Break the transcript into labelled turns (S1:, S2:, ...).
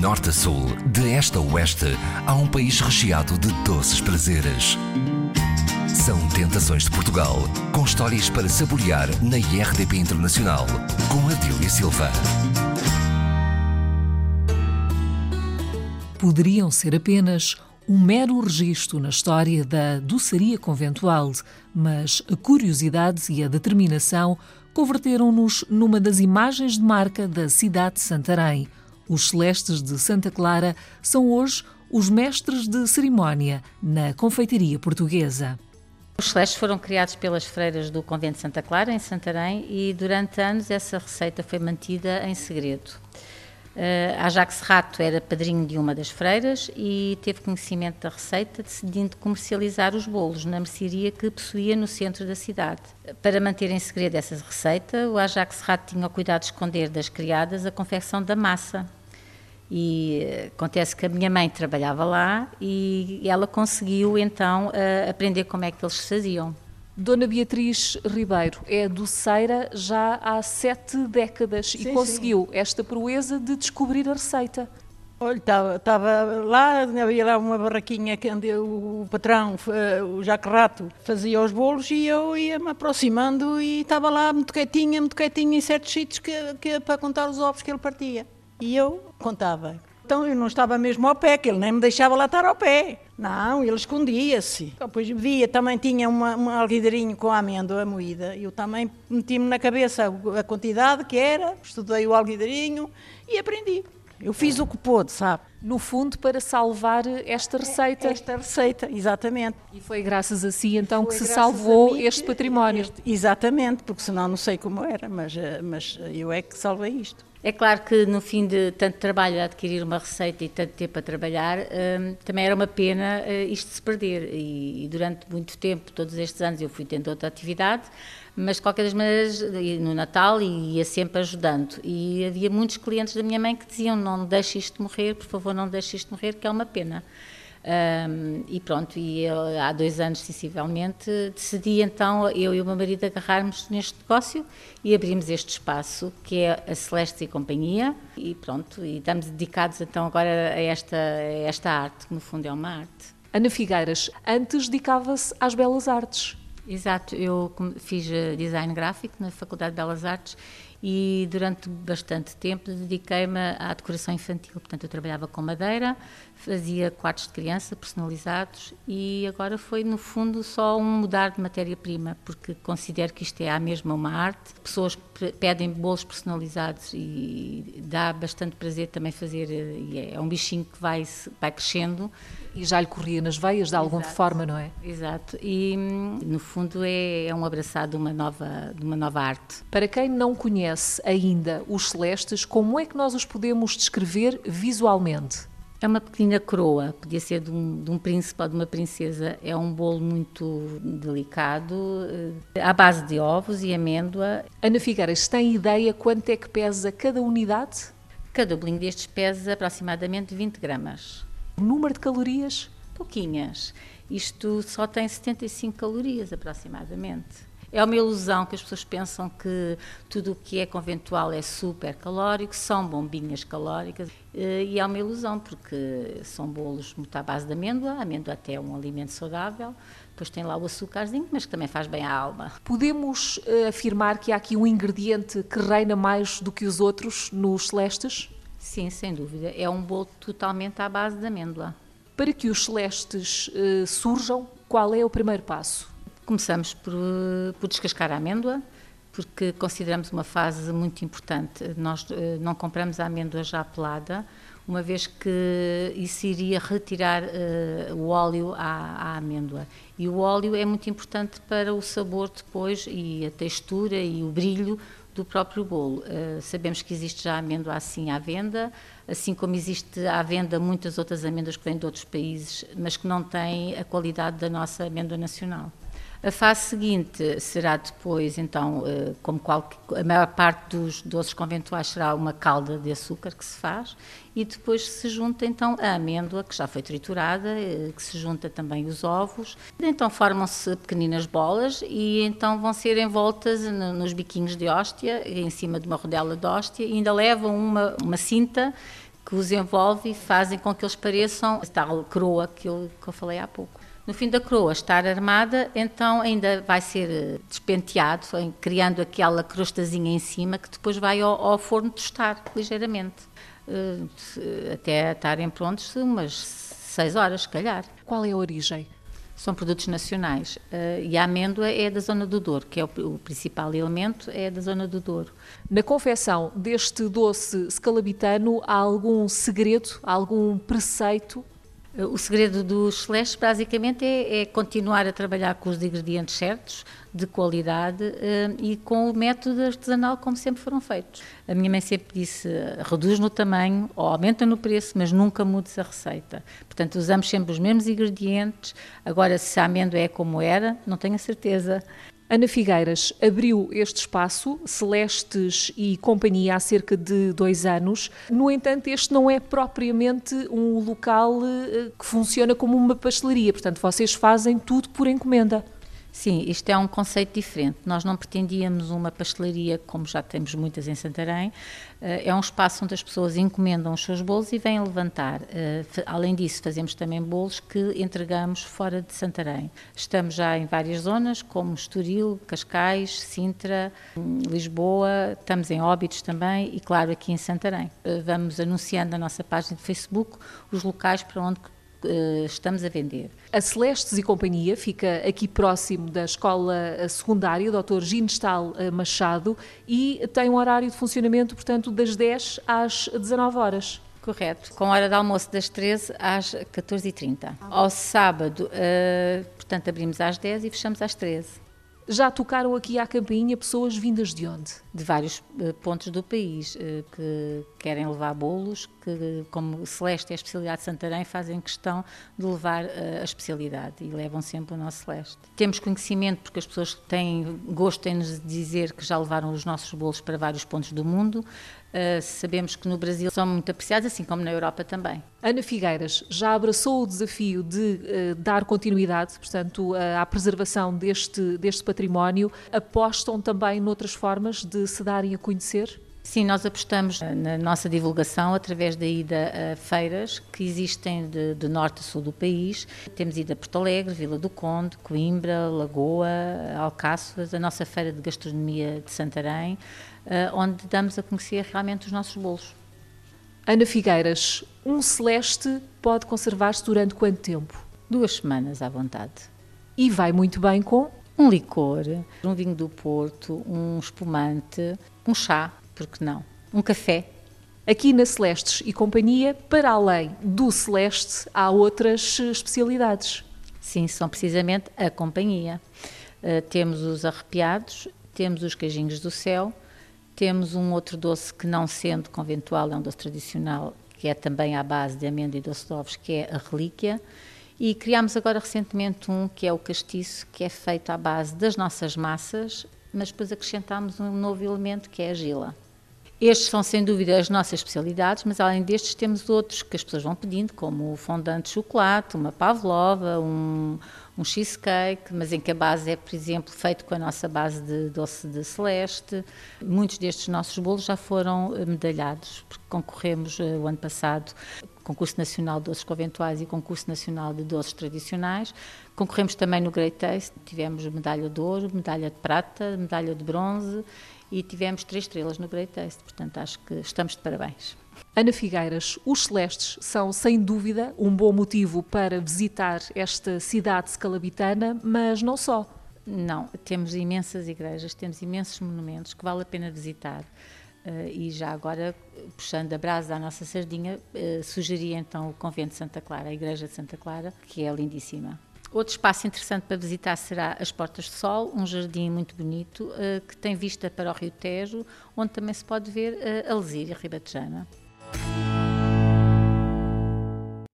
S1: norte a sul, de este a oeste, há um país recheado de doces prazeres. São Tentações de Portugal, com histórias para saborear na IRDP Internacional, com Adília Silva.
S2: Poderiam ser apenas um mero registro na história da doçaria conventual, mas a curiosidade e a determinação converteram-nos numa das imagens de marca da cidade de Santarém. Os Celestes de Santa Clara são hoje os mestres de cerimónia na confeitaria portuguesa.
S3: Os celestes foram criados pelas freiras do convento de Santa Clara, em Santarém, e durante anos essa receita foi mantida em segredo. Uh, Ajax Rato era padrinho de uma das freiras e teve conhecimento da receita, decidindo comercializar os bolos na mercearia que possuía no centro da cidade. Para manter em segredo essa receita, o Ajax Rato tinha o cuidado de esconder das criadas a confecção da massa. E acontece que a minha mãe trabalhava lá e ela conseguiu então uh, aprender como é que eles faziam.
S2: Dona Beatriz Ribeiro é doceira já há sete décadas sim, e conseguiu sim. esta proeza de descobrir a receita.
S4: Olha, estava lá, havia lá uma barraquinha que o patrão, o Jaque Rato, fazia os bolos e eu ia-me aproximando e estava lá muito quietinha, muito quietinha em certos sítios que, que, para contar os ovos que ele partia. E eu contava. Então eu não estava mesmo ao pé, que ele nem me deixava lá estar ao pé. Não, ele escondia-se. Depois via, também tinha um alguideirinho com amêndoa moída. Eu também meti-me na cabeça a quantidade que era, estudei o alguideirinho e aprendi. Eu fiz o que pôde, sabe?
S2: No fundo, para salvar esta receita.
S4: Esta receita, exatamente.
S2: E foi graças a si, então, foi que se salvou este património. Este,
S4: exatamente, porque senão não sei como era, mas, eh, mas eu é que salvei isto.
S3: É claro que no fim de tanto trabalho a adquirir uma receita e tanto tempo a trabalhar, um, também era uma pena uh, isto se perder. E, e, durante muito tempo, todos estes anos, eu fui tendo outra atividade, mas de qualquer das maneiras, no Natal, ia sempre ajudando. E havia muitos clientes da minha mãe que diziam: Não deixe isto morrer, por favor, não deixe isto morrer, que é uma pena. Um, e pronto, e eu, há dois anos, sensivelmente, decidi então, eu e o meu marido, agarrarmos neste negócio e abrimos este espaço, que é a Celeste e Companhia, e pronto, e estamos dedicados então agora a esta, a esta arte, que no fundo é uma arte.
S2: Ana Figueiras, antes dedicava-se às belas artes.
S3: Exato, eu fiz eh, design gráfico na Faculdade de Belas Artes e durante bastante tempo dediquei-me à decoração infantil. Portanto, eu trabalhava com madeira, fazia quartos de criança personalizados e agora foi, no fundo, só um mudar de matéria-prima, porque considero que isto é a mesma uma arte. Pessoas pedem bolos personalizados e dá bastante prazer também fazer, é um bichinho que vai, vai crescendo.
S2: E já lhe corria nas veias de alguma
S3: Exato.
S2: forma, não é?
S3: Exato. E, no fundo, é, é um abraçado de uma, nova, de uma nova arte.
S2: Para quem não conhece ainda os celestes, como é que nós os podemos descrever visualmente?
S3: É uma pequena coroa, podia ser de um, de um, príncipe ou de uma princesa. É um bolo muito delicado, eh, à base de ovos e amêndoa.
S2: Ana Figueiras, tem ideia quanto é que pesa cada unidade?
S3: Cada bolinho destes pesa aproximadamente 20 gramas.
S2: O número de calorias?
S3: Pouquinhas. Isto só tem 75 calorias aproximadamente. É uma ilusão que as pessoas pensam que tudo o que é conventual é super calórico, são bombinhas calóricas, eh, e é uma ilusão, porque são bolos muito à base de amêndoa, a amêndoa até é um alimento saudável, depois tem lá o açúcarzinho, mas que também faz bem à alma.
S2: Podemos uh, afirmar que há aqui um ingrediente que reina mais do que os outros nos celestes?
S3: Sim, sem dúvida. É um bolo totalmente à base de amêndoa.
S2: Para que os celestes uh, surjam, qual é o primeiro passo?
S3: Começamos por, por descascar a amêndoa, porque consideramos uma fase muito importante. Nós uh, não compramos a amêndoa já pelada, uma vez que isso iria retirar uh, o óleo à, à, amêndoa. E o óleo é muito importante para o sabor depois e a textura e o brilho do próprio bolo. Uh, sabemos que existe já amêndoa assim à venda, assim como existe à venda muitas outras amêndoas que vêm de outros países, mas que não têm a qualidade da nossa amêndoa nacional. A fase seguinte será depois, então, eh, como qual, a maior parte dos doces conventuais será uma calda de açúcar que se faz e depois se junta então a amêndoa que já foi triturada, eh, que se junta também os ovos. Então formam-se pequeninas bolas e então vão ser envoltas nos biquinhos de hóstia, em cima de uma rodela de hóstia e ainda levam uma, uma cinta que os envolve e fazem com que eles pareçam tal coroa que eu, que eu falei há pouco. No fim da coroa estar armada, então ainda vai ser eh, despenteado, criando aquela crostazinha em cima que depois vai ao, ao forno tostar ligeiramente, uh, até estarem prontos umas 6 horas, se calhar.
S2: Qual é a origem?
S3: São produtos nacionais uh, e a amêndoa é da zona do Douro, que é o, o, principal elemento, é da zona do Douro.
S2: Na confecção deste doce scalabitano, há algum segredo, algum preceito
S3: o segredo dos celestes basicamente é, é, continuar a trabalhar com os ingredientes certos, de qualidade uh, e com o método artesanal como sempre foram feitos. A minha mãe sempre disse, reduz no tamanho ou aumenta no preço, mas nunca mudes a receita. Portanto, usamos sempre os mesmos ingredientes. Agora, se a amêndoa é como era, não tenho a certeza.
S2: Ana Figueiras abriu este espaço, Celestes e Companhia, há cerca de dois anos. No entanto, este não é propriamente um local eh, que funciona como uma pastelaria, portanto, vocês fazem tudo por encomenda.
S3: Sim, isto é um conceito diferente. Nós não pretendíamos uma pastelaria como já temos muitas em Santarém. Eh, é um espaço onde as pessoas encomendam os seus bolos e vêm levantar. Eh, além disso, fazemos também bolos que entregamos fora de Santarém. Estamos já em várias zonas, como Estoril, Cascais, Sintra, Lisboa, estamos em Óbidos também e, claro, aqui em Santarém. Eh, vamos anunciando na nossa página de Facebook os locais para onde uh, estamos a vender.
S2: A Celestes e Companhia fica aqui próximo da escola secundária Dr. Ginestal eh, Machado e tem um horário de funcionamento, portanto, das 10 às 19 horas.
S3: Correto, com hora de almoço das 13 às 14h30. Ao sábado, uh, portanto, abrimos às 10 e fechamos às 13
S2: já tocaram aqui à campainha pessoas vindas de onde?
S3: De vários uh, pontos do país uh, que querem levar bolos, que, como Celeste é a especialidade de Santarém, fazem questão de levar uh, a especialidade e levam sempre o nosso Celeste. Temos conhecimento, porque as pessoas têm gosto em nos dizer que já levaram os nossos bolos para vários pontos do mundo. Sabemos que no Brasil são muito apreciados, assim como na Europa também.
S2: Ana Figueiras já abraçou o desafio de uh, dar continuidade, portanto, uh, à preservação deste, deste património. Apostam também noutras formas de se darem a conhecer?
S3: Sim, nós apostamos na nossa divulgação através da ida a feiras que existem de, de, norte a sul do país. Temos ido a Porto Alegre, Vila do Conde, Coimbra, Lagoa, Alcáçovas, a nossa feira de gastronomia de Santarém, eh, onde damos a conhecer realmente os nossos bolos.
S2: Ana Figueiras, um celeste pode conservar-se durante quanto tempo?
S3: Duas semanas à vontade.
S2: E vai muito bem com?
S3: Um licor, um vinho do Porto, um espumante, um chá, porque não? Um café.
S2: Aqui na Celestes e Companhia, para além do Celeste, há outras especialidades.
S3: Sim, são precisamente a companhia. Uh, temos os arrepiados, temos os queijinhos do céu, temos um outro doce que, não sendo conventual, é um doce tradicional, que é também à base de amêndoa e doce de ovos, que é a relíquia. E criámos agora recentemente um que é o castiço, que é feito à base das nossas massas, mas depois acrescentámos um novo elemento que é a gila. Estes são sem dúvida as nossas especialidades, mas além destes temos outros que as pessoas vão pedindo, como o fondant de chocolate, uma pavlova, um, um cheesecake, mas em que a base é, por exemplo, feito com a nossa base de doce de celeste. Muitos destes nossos bolos já foram eh, medalhados, porque concorremos eh, o ano passado concurso nacional de doces conventuais e concurso nacional de doces tradicionais. Concorremos também no Great Taste, tivemos medalha de ouro, medalha de prata, medalha de bronze e tivemos três estrelas no Great Taste, portanto acho que estamos de parabéns.
S2: Ana Figueiras, os Celestes são sem dúvida um bom motivo para visitar esta cidade scalabitana, mas não só.
S3: Não, temos imensas igrejas, temos imensos monumentos que vale a pena visitar. Uh, e já agora, puxando a brasa da nossa sardinha, uh, sugeria então o Convento de Santa Clara, a Igreja de Santa Clara, que é lindíssima. Outro espaço interessante para visitar será as Portas de Sol, um jardim muito bonito uh, que tem vista para o Rio Tejo, onde também se pode ver uh, a Lesíria Ribatejana.